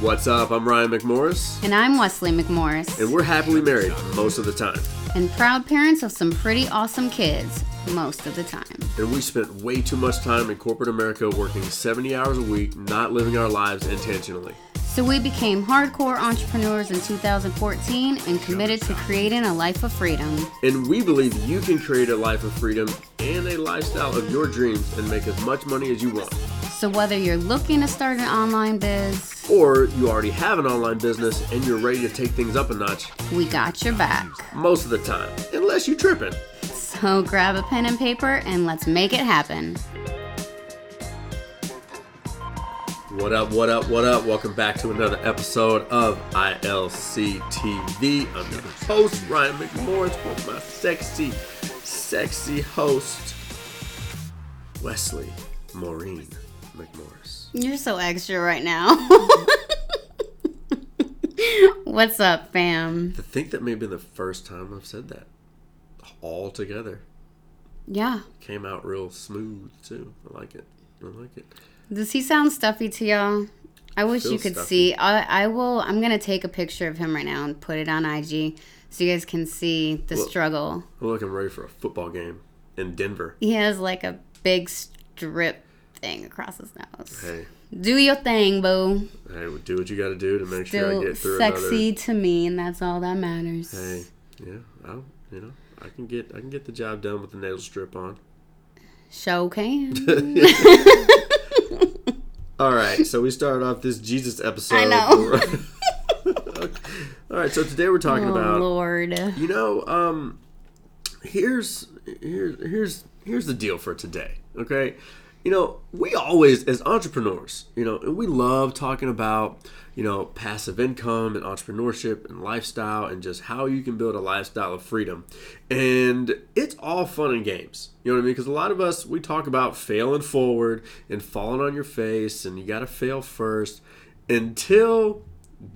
What's up? I'm Ryan McMorris, And I'm Wesley McMorris. and we're happily married most of the time. And proud parents of some pretty awesome kids most of the time. And we spent way too much time in corporate America working 70 hours a week, not living our lives intentionally. So we became hardcore entrepreneurs in 2014 and committed to creating a life of freedom. And we believe you can create a life of freedom and a lifestyle of your dreams and make as much money as you want. So whether you're looking to start an online biz, Or you already have an online business and you're ready to take things up a notch we got your back. most of the time, unless you're tripping. So grab a pen and paper and let's make it happen. What up, what up, what up? Welcome back to another episode of ILC TV. I'm your host, Ryan McMorris, with my sexy, sexy host, Wesley Maureen McMorris. You're so extra right now. What's up, fam? To think that may be the first time I've said that all together. Yeah. Came out real smooth, too. I like it. I like it. Does he sound stuffy to y'all? I wish you could stuffy. see. I, I will. I'm gonna take a picture of him right now and put it on IG so you guys can see the Well- struggle. I'm looking ready for a football game in Denver. He has like a big strip thing across his nose. Hey, Do your thing, boo. hey, do what you got to do to make sure I get through sexy another. to me, and that's all that matters. Hey, yeah, I'll, you know, I can get I can get the job done with the nail strip on. Show can. All right, so we started off this Jesus episode. I know. All right, so today we're talking oh about Lord. you know, um, here's here's here's here's the deal for today. Okay, you know, we always as entrepreneurs, you know, and we love talking about you know passive income and entrepreneurship and lifestyle and just how you can build a lifestyle of freedom, and it's all fun and games. You know what I mean? Because a lot of us we talk about failing forward and falling on your face, and you got to fail first until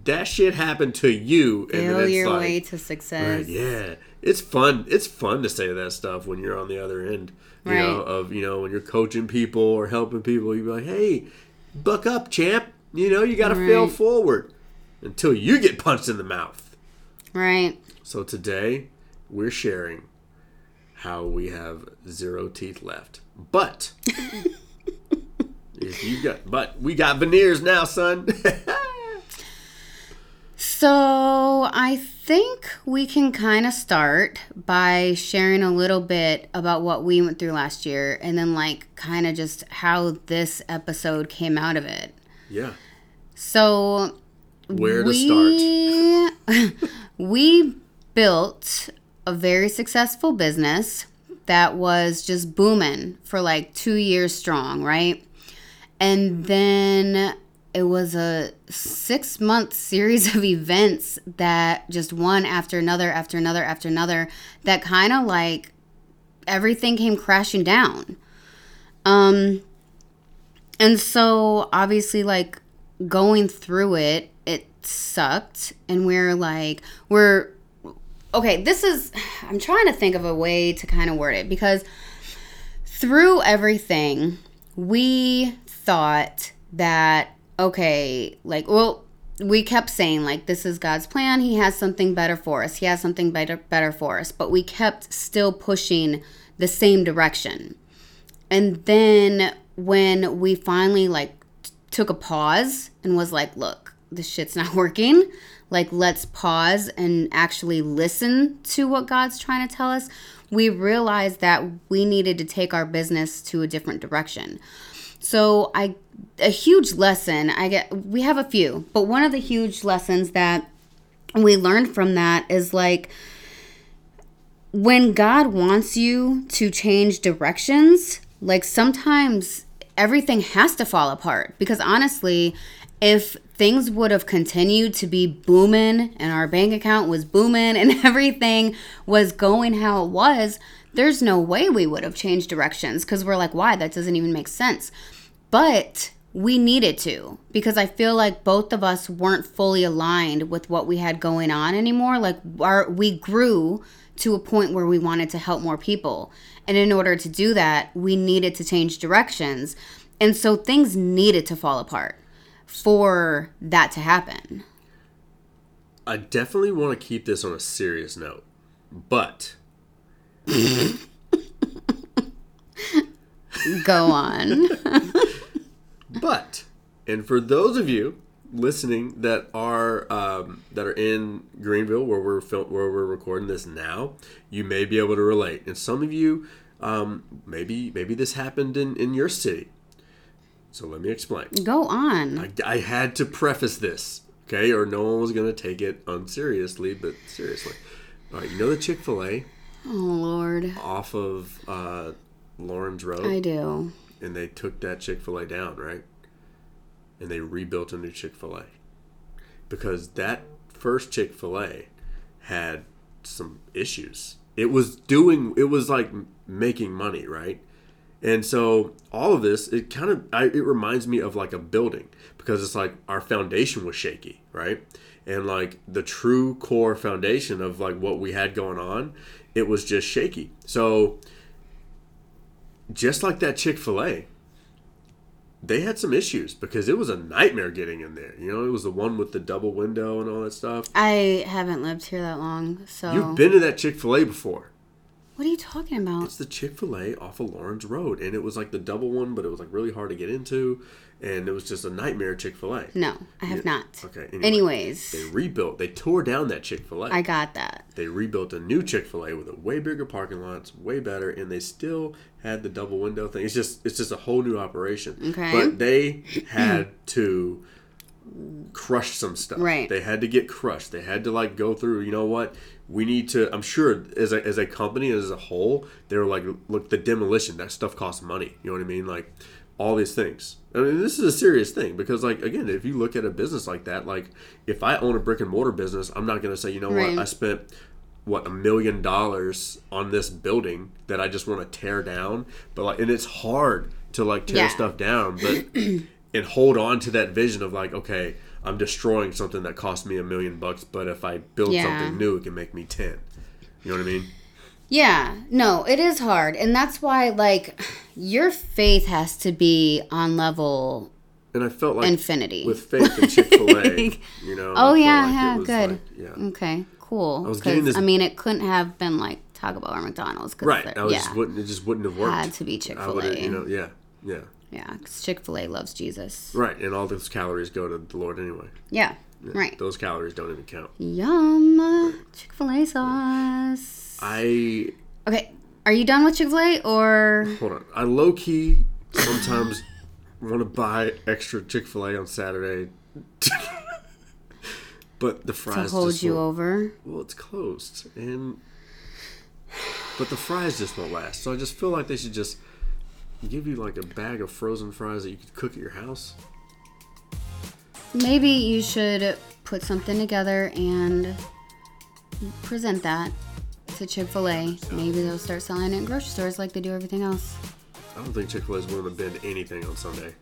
that shit happened to you, and then Fail your like, way to success. Right, yeah. It's fun. It's fun to say that stuff when you're on the other end. You know, of you know, when you're coaching people or helping people, you be like, Hey, buck up, champ. You know, you gotta fail forward until you get punched in the mouth. Right. So today we're sharing how we have zero teeth left. But if you got but we got veneers now, son. So I think we can kind of start by sharing a little bit about what we went through last year and then like kind of just how this episode came out of it. yeah. So Where to start? we built a very successful business that was just booming for like 2 years strong, right? And then it was a 6 month series of events that just one after another after another after another that kind of like everything came crashing down. Um and so obviously like going through it, it sucked and we're like we're okay, this is I'm trying to think of a way to kind of word it because through everything, we thought that okay, like well we kept saying like this is God's plan. He has something better for us. He has something better better for us. But we kept still pushing the same direction. And then when we finally like t- took a pause and was like, look, this shit's not working. Like let's pause and actually listen to what God's trying to tell us. We realized that we needed to take our business to a different direction. So I a huge lesson, I get we have a few, but one of the huge lessons that we learned from that is like when God wants you to change directions, like sometimes everything has to fall apart because honestly, if things would have continued to be booming and our bank account was booming and everything was going how it was, there's no way we would have changed directions because we're like, why? That doesn't even make sense. But we needed to because I feel like both of us weren't fully aligned with what we had going on anymore. Like our we grew to a point where we wanted to help more people. And in order to do that, we needed to change directions. And so things needed to fall apart. for that to happen. I definitely want to keep this on a serious note, but Go on. but and for those of you listening that are um, that are in Greenville where we're fil- where we're recording this now, you may be able to relate, and some of you um, maybe maybe this happened in in your city. So let me explain. Go on. I, I had to preface this, okay, or no one was gonna take it unseriously, but seriously. All right, you know the Chick Fil A oh Lord. off of uh, Lawrence Road, I do. And they took that Chick Fil A down, right? And they rebuilt a new Chick Fil A because that first Chick Fil A had some issues. It was doing, it was like making money, right? And so all of this, it kind of, I, it reminds me of like a building because it's like our foundation was shaky, right? And like the true core foundation of like what we had going on, it was just shaky. So just like that Chick Fil A, they had some issues because it was a nightmare getting in there. You know, it was the one with the double window and all that stuff. I haven't lived here that long, so You've been to that Chick Fil A before. What are you talking about? It's the Chick Fil A off of Lawrence Road, and it was like the double one, but it was like really hard to get into, and it was just a nightmare Chick Fil A. No, I have not. Okay. Anyway, Anyways, they rebuilt. They tore down that Chick Fil A. I got that. They rebuilt a new Chick Fil A with a way bigger parking lot, it's way better, and they still had the double window thing. It's just it's just a whole new operation. Okay. But they had to crush some stuff. Right. They had to get crushed. They had to like go through. You know what? We need to. I'm sure as a as a company as a whole, they were like, look, the demolition that stuff costs money. You know what I mean? Like all these things. I mean, this is a serious thing because, like, again, if you look at a business like that, like, if I own a brick and mortar business, I'm not going to say, you know Right. what, I spent what a million dollars on this building that I just want to tear down. But like, and it's hard to like tear Yeah. stuff down, but and hold on to that vision of like, okay, I'm destroying something that cost me a million bucks, but if I build Yeah. something new, it can make me ten. You know what I mean? Yeah, no, it is hard. And that's why, like, your faith has to be on level And I felt like infinity. with faith and Chick Fil A, you know. oh, yeah, like yeah, good. like- yeah. Okay, cool. I was getting this- I mean, it couldn't have been like Taco Bell or McDonald's. 'cause Right. I was yeah, just wouldn't. It just wouldn't have worked. had to be Chick Fil A. You know. Yeah. Yeah. Yeah, because Chick fil A loves Jesus. Right. And all those calories go to the Lord anyway. Yeah, right. Those calories don't even count. Yum. Chick fil A sauce. I Okay, are you done with Chick fil A or. hold on. I low key sometimes want to buy extra Chick Fil A on Saturday, but the fries To hold you over. Well, it's closed, and but the fries just won't last. So I just feel like they should just give you like a bag of frozen fries that you could cook at your house. Maybe you should put something together and present that to Chick fil A. Maybe they'll start selling it in grocery stores like they do everything else. I don't think Chick Fil A is willing to bend anything on Sunday.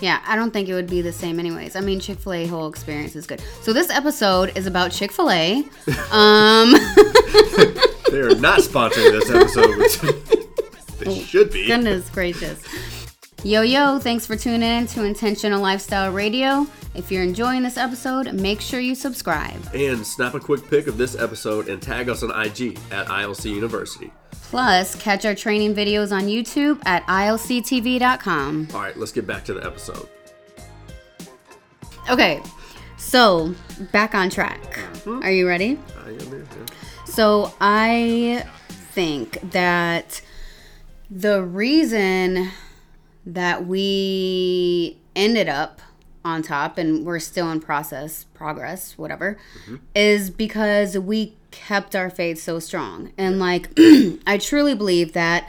Yeah, I don't think it would be the same anyways. I mean, Chick fil A whole experience is good. So this episode is about Chick fil A. Um, They are not sponsoring this episode. Should be. goodness gracious. Yo, yo, thanks for tuning in to Intentional Lifestyle Radio. If you're enjoying this episode, make sure you subscribe. And snap a quick pic of this episode and tag us on IG at ILC University. Plus, catch our training videos on YouTube at ilctv.com. All right, let's get back to the episode. Okay, so back on track. Mm-hmm. Are you ready? I am yeah. So I think that the reason that we ended up on top and we're still in process, progress, whatever, mm-hmm. is because we kept our faith so strong. And like, I truly believe that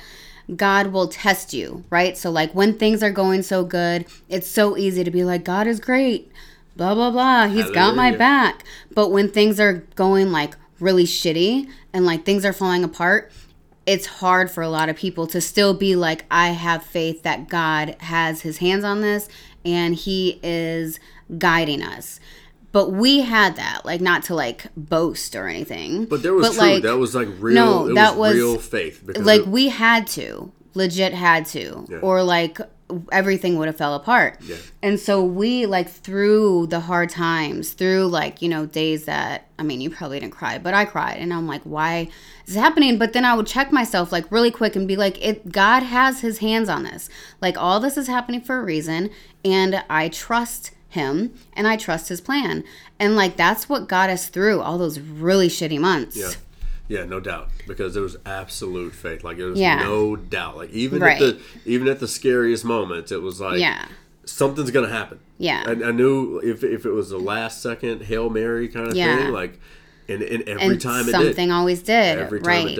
God will test you, right? So, like, when things are going so good, it's so easy to be like, God is great, blah, blah, blah. He's got my back. But when things are going like really shitty and like things are falling apart, it's hard for a lot of people to still be like, I have faith that God has his hands on this and he is guiding us. But we had that, like, not to like boast or anything. But there was true. like, that was like real. No, it that was, was- real faith. Because like it- we had to legit had to, Yeah. or like everything would have fell apart. Yeah. And so we like through the hard times, through like, you know, days that I mean, you probably didn't cry, but I cried and I'm like, why is this happening? But then I would check myself like really quick and be like, it God has his hands on this. Like all this is happening for a reason and I trust him and I trust his plan. And like that's what got us through all those really shitty months. Yeah. Yeah, no doubt. Because there was absolute faith. Like there was Yeah. no doubt. Like even Right. at the even at the scariest moments, it was like Yeah. something's gonna happen. Yeah. I, I knew if if it was the last second Hail Mary kind of Yeah. thing, like and, and every and time it something did. always did. Every time right. it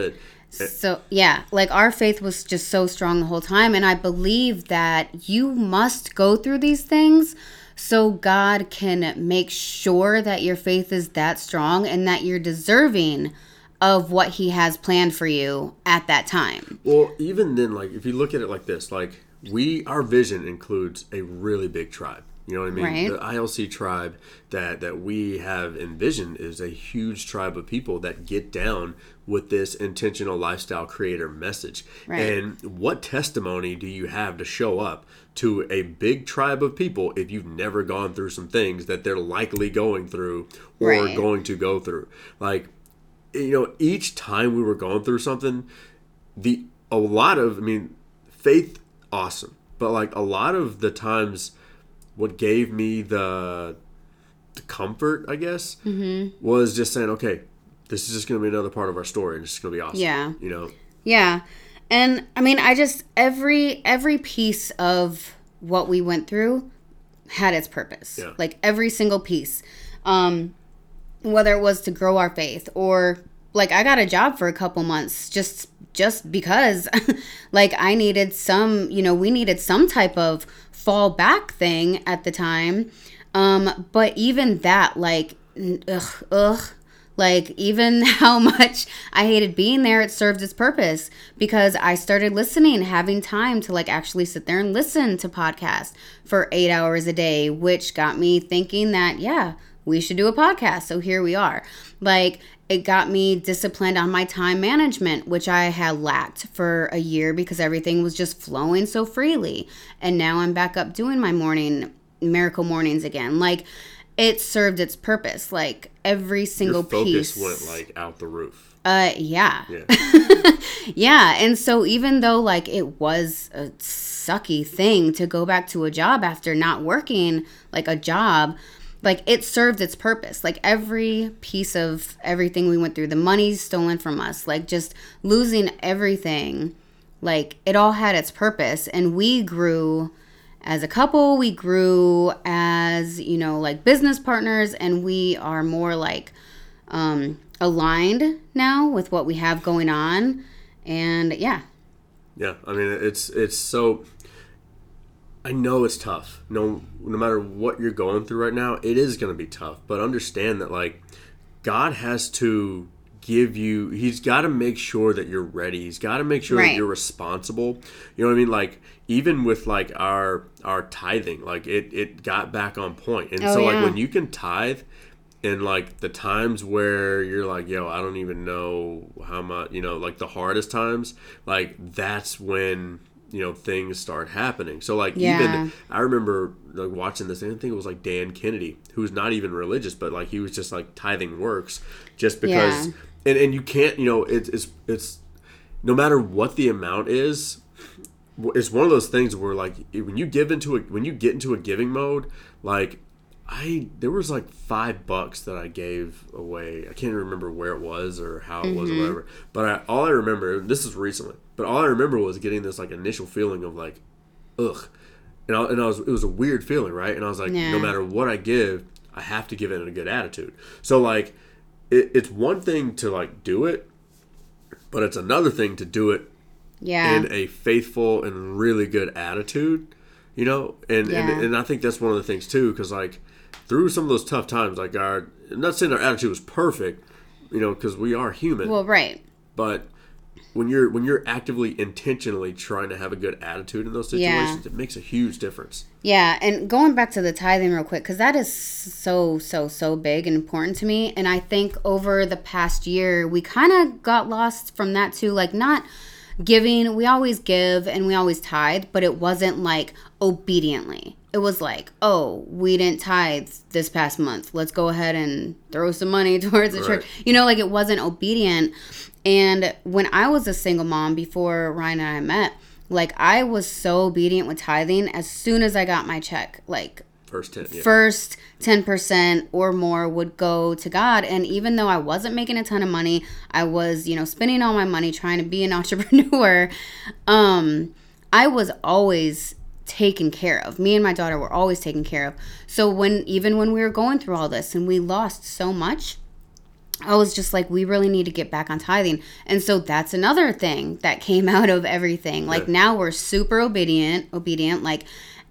did. So yeah, like our faith was just so strong the whole time, and I believe that you must go through these things so God can make sure that your faith is that strong and that you're deserving of what He has planned for you at that time. Well, even then, like if you look at it like this, like we our vision includes a really big tribe. You know what I mean? Right. The ILC tribe that that we have envisioned is a huge tribe of people that get down with this intentional lifestyle creator message. Right. And what testimony do you have to show up to a big tribe of people if you've never gone through some things that they're likely going through or Right. going to go through? Like you know, each time we were going through something, the a lot of I mean, faith awesome, but like a lot of the times, what gave me the, the comfort, I guess, Mm-hmm. was just saying, okay, this is just gonna be another part of our story, and it's just gonna be awesome. Yeah. you know, Yeah. And I mean, I just every every piece of what we went through had its purpose. Yeah. Like every single piece. Um whether it was to grow our faith or like I got a job for a couple months just just because like I needed some, you know, we needed some type of fallback thing at the time. Um but even that like ugh ugh like, even how much I hated being there, it served its purpose because I started listening, having time to like actually sit there and listen to podcasts for eight hours a day, which got me thinking that, yeah, we should do a podcast. So here we are. Like, it got me disciplined on my time management, which I had lacked for a year because everything was just flowing so freely. And now I'm back up doing my morning miracle mornings again. Like, it served its purpose. Like every single your focus piece went like out the roof. uh yeah. Yeah, Yeah, and so even though like it was a sucky thing to go back to a job after not working like a job, like it served its purpose. Like every piece of everything we went through, the money stolen from us, like just losing everything, like it all had its purpose and we grew as a couple, we grew as, you know, like business partners and we are more like um aligned now with what we have going on. And yeah, yeah. I mean, it's it's so. I know it's tough. No, no matter what you're going through right now, it is going to be tough. But understand that like God has to give you. He's got to make sure that you're ready. He's got to make sure Right. that you're responsible. You know what I mean? Like even with like our our tithing, like it it got back on point. And Oh, so like yeah. when you can tithe in like the times where you're like, yo, I don't even know how much, you know, like the hardest times, like that's when you know things start happening. So like Yeah. even I remember like watching this. I think it was like Dan Kennedy, who's not even religious, but like he was just like tithing works, just because. Yeah. And and you can't, you know, it's it's it's no matter what the amount is, it's one of those things where like when you give into a when you get into a giving mode, like I there was like five bucks that I gave away. I can't remember where it was or how it was or mm-hmm. whatever. But I, all I remember this is recently. But all I remember was getting this like initial feeling of like, ugh, and I, and I was it was a weird feeling, right? And I was like, Yeah. no matter what I give, I have to give it in a good attitude. So like, it, it's one thing to like do it, but it's another thing to do it yeah. in a faithful and really good attitude, you know. And Yeah. and, and I think that's one of the things too, because like through some of those tough times, like our I'm not saying our attitude was perfect, you know, because we are human, well, right. but when you're when you're actively intentionally trying to have a good attitude in those Yeah. situations, it makes a huge difference. Yeah, and going back to the tithing real quick, because that is so, so, so big and important to me. And I think over the past year, we kind of got lost from that too. Like, not giving, we always give and we always tithe, but it wasn't like obediently. It was like, oh, we didn't tithe this past month. Let's go ahead and throw some money towards the Right. church. You know, like it wasn't obedient. And when I was a single mom before Ryan and I met, like I was so obedient with tithing as soon as I got my check. Like First ten. Yeah. first 10% or more would go to God. And even though I wasn't making a ton of money, I was, you know, spending all my money trying to be an entrepreneur. Um, I was always taken care of. Me and my daughter were always taken care of. So when even when we were going through all this and we lost so much, I was just like, we really need to get back on tithing. And so that's another thing that came out of everything. Like Right. now we're super obedient, obedient. Like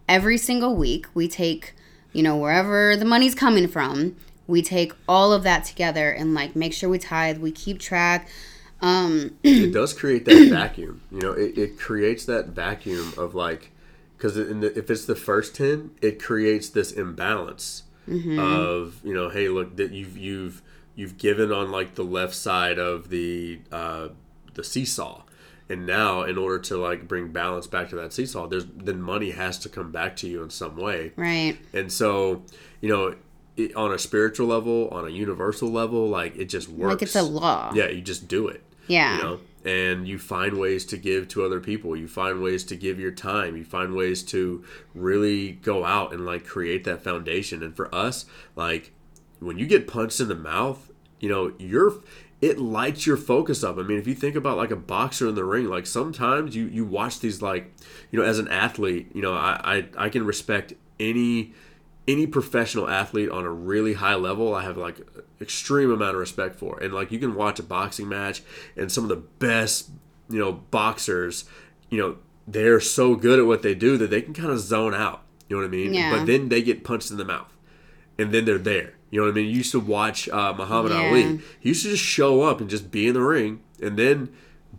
every single week we take, you know, wherever the money's coming from, we take all of that together and like make sure we tithe, we keep track. Um, it does create that vacuum. You know, it, it creates that vacuum of like, because if it's the first ten, it creates this imbalance of you know, hey, look that you've you've you've given on like the left side of the uh, the seesaw, and now in order to like bring balance back to that seesaw, there's then money has to come back to you in some way. right. And so, you know, it, on a spiritual level, on a universal level, like it just works. Like it's a law. Yeah, you just do it. Yeah. You know, and you find ways to give to other people. You find ways to give your time. You find ways to really go out and like create that foundation. And for us, like when you get punched in the mouth, you know, you're it lights your focus up. I mean, if you think about like a boxer in the ring, like sometimes you you watch these like, you know, as an athlete, you know, I I, I can respect any any professional athlete on a really high level i have like extreme amount of respect for. And like you can watch a boxing match and some of the best you know boxers you know they're so good at what they do that they can kind of zone out. You know what i mean? Yeah. but then they get punched in the mouth. And then they're there. You know what i mean? You used to watch uh, muhammad Yeah. ali. He used to just show up and just be in the ring and then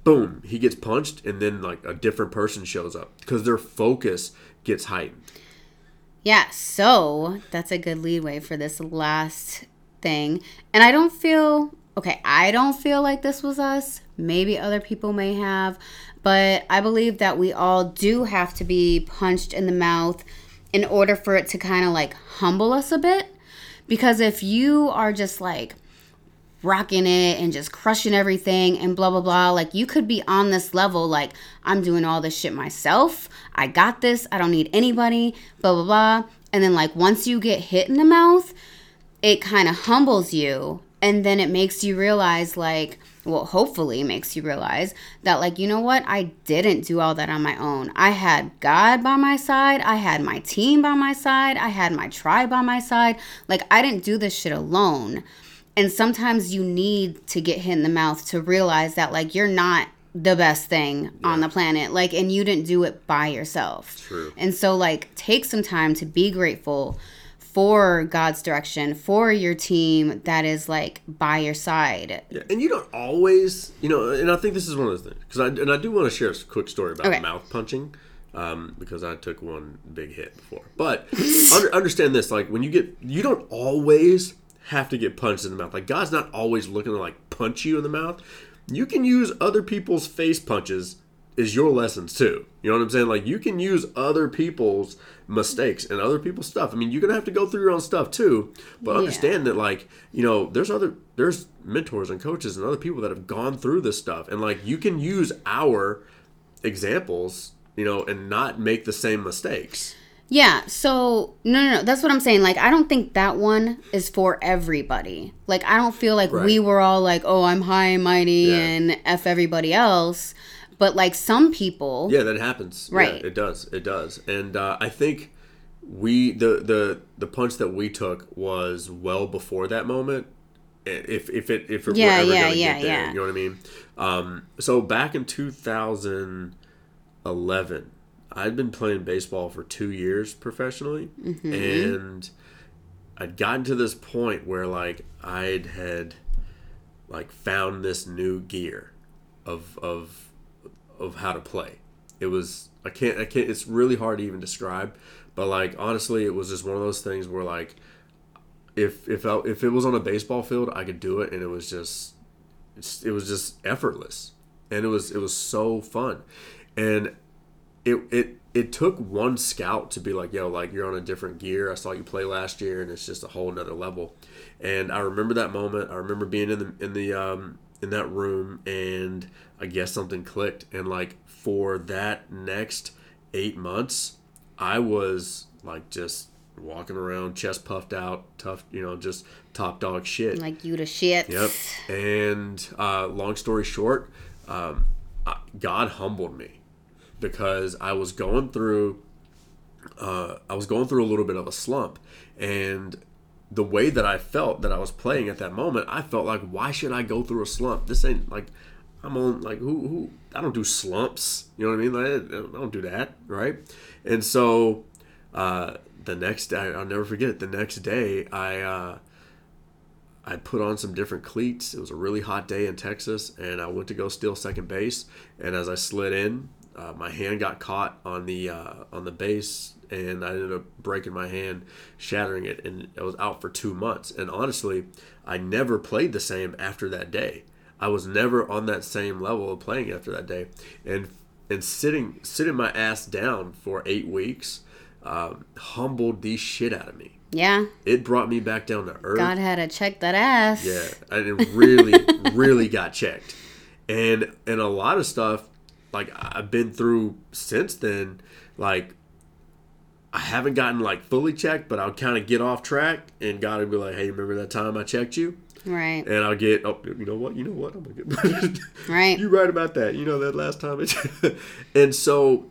boom he gets punched and then like a different person shows up because their focus gets heightened Yeah, so that's a good leadway for this last thing. And I don't feel okay, I don't feel like this was us. Maybe other people may have, but I believe that we all do have to be punched in the mouth in order for it to kind of like humble us a bit. Because if you are just like rocking it and just crushing everything and blah blah blah. Like you could be on this level like i'm doing all this shit myself. I got this. I don't need anybody blah blah blah. And then like once you get hit in the mouth it kind of humbles you. And then it makes you realize like well hopefully makes you realize that like you know what? I didn't do all that on my own. I had god by my side. I had my team by my side. I had my tribe by my side. Like i didn't do this shit alone and sometimes you need to get hit in the mouth to realize that like you're not the best thing on the planet like and you didn't do it by yourself True. and so like take some time to be grateful for god's direction for your team that is like by your side Yeah, and you don't always, you know, and I think this is one of those things because I and I do want to share a quick story about Okay. mouth punching, um, because I took one big hit before. But under, understand this: like when you get, you don't always have to get punched in the mouth. Like God's not always looking to like punch you in the mouth. You can use other people's face punches as your lessons too. You know what I'm saying? Like you can use other people's mistakes and other people's stuff. I mean, you're gonna have to go through your own stuff too. But Yeah. understand that like you know there's other there's mentors and coaches and other people that have gone through this stuff and like you can use our examples you know and not make the same mistakes Yeah, so no, no, no, that's what I'm saying. Like, I don't think that one is for everybody. Like, I don't feel like we were all like, oh, I'm high and mighty Yeah. and F everybody else. But like, some people, yeah that happens Yeah, Right. it does it does and uh, i think we the the the punch that we took was well before that moment if if it if it Yeah, were ever yeah, gonna yeah, get there, yeah. you know what i mean um so back in 2011 i'd been playing baseball for two years professionally Mm-hmm. and i'd gotten to this point where like i'd had like found this new gear of of of how to play. It was I can't I can't it's really hard to even describe, but like honestly, it was just one of those things where like if if I, if it was on a baseball field, I could do it, and it was just it was just effortless. and it was it was so fun, and it it it took one scout to be like, yo, like you're on a different gear. I saw you play last year, and it's just a whole nother level. And I remember that moment. I remember being in the in the um, in that room, and I guess something clicked. And like for that next eight months, I was like just walking around, chest puffed out, tough, you know, just top dog shit. Like you to shit. Yep. And uh, long story short, um, God humbled me because I was going through, uh, I was going through a little bit of a slump, and the way that I felt that I was playing at that moment, I felt like, why should I go through a slump? This ain't like. I'm on like who who I don't do slumps, you know what I mean? Like, I don't do that, right? And so uh, the next day, I'll never forget it. The next day, I uh, I put on some different cleats. It was a really hot day in Texas, and I went to go steal second base. And as I slid in, uh, my hand got caught on the uh, on the base, and I ended up breaking my hand, shattering it, and I was out for two months. And honestly, I never played the same after that day. I was never on that same level of playing after that day, and and sitting sitting my ass down for eight weeks um, humbled the shit out of me. Yeah. It brought me back down to earth. God had to check that ass. Yeah, and it really, really got checked, and and a lot of stuff like I've been through since then. Like I haven't gotten like fully checked, but I'll kind of get off track, and God would be like, "Hey, remember that time I checked you?" Right. And I'll get, "Oh, you know what? You know what? I'm gonna get." Right. You're right about that. You know that last time it, and so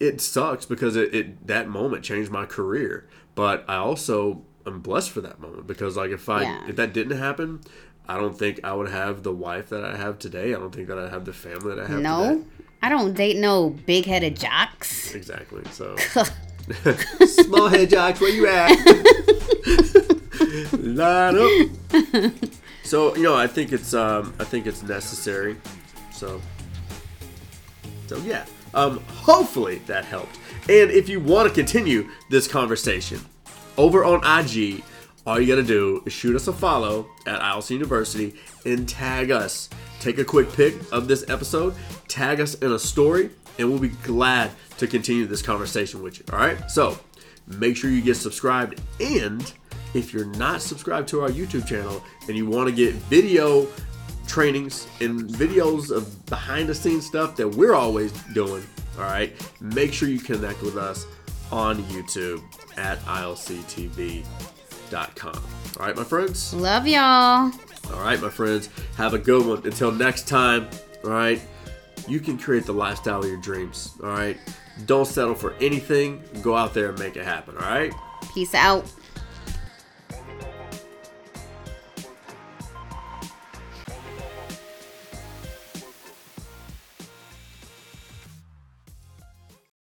it sucks because it, it that moment changed my career. But I also am blessed for that moment because like if I Yeah. if that didn't happen, I don't think I would have the wife that I have today. I don't think that I have the family that I have No. today. I don't date no big headed jocks. Exactly. So small head jocks, where you at? Line up. So you know, I think it's um, I think it's necessary. So so yeah. Um, hopefully that helped. And if you want to continue this conversation over on IG, all you gotta do is shoot us a follow at ILC University and tag us. Take a quick pic of this episode, tag us in a story, and we'll be glad to continue this conversation with you. All right. So make sure you get subscribed. And if you're not subscribed to our YouTube channel and you want to get video trainings and videos of behind the scenes stuff that we're always doing, all right, make sure you connect with us on YouTube at ilctv.com. All right, my friends. Love y'all. All right, my friends. Have a good one. Until next time, all right, you can create the lifestyle of your dreams. All right, don't settle for anything. Go out there and make it happen. All right. Peace out.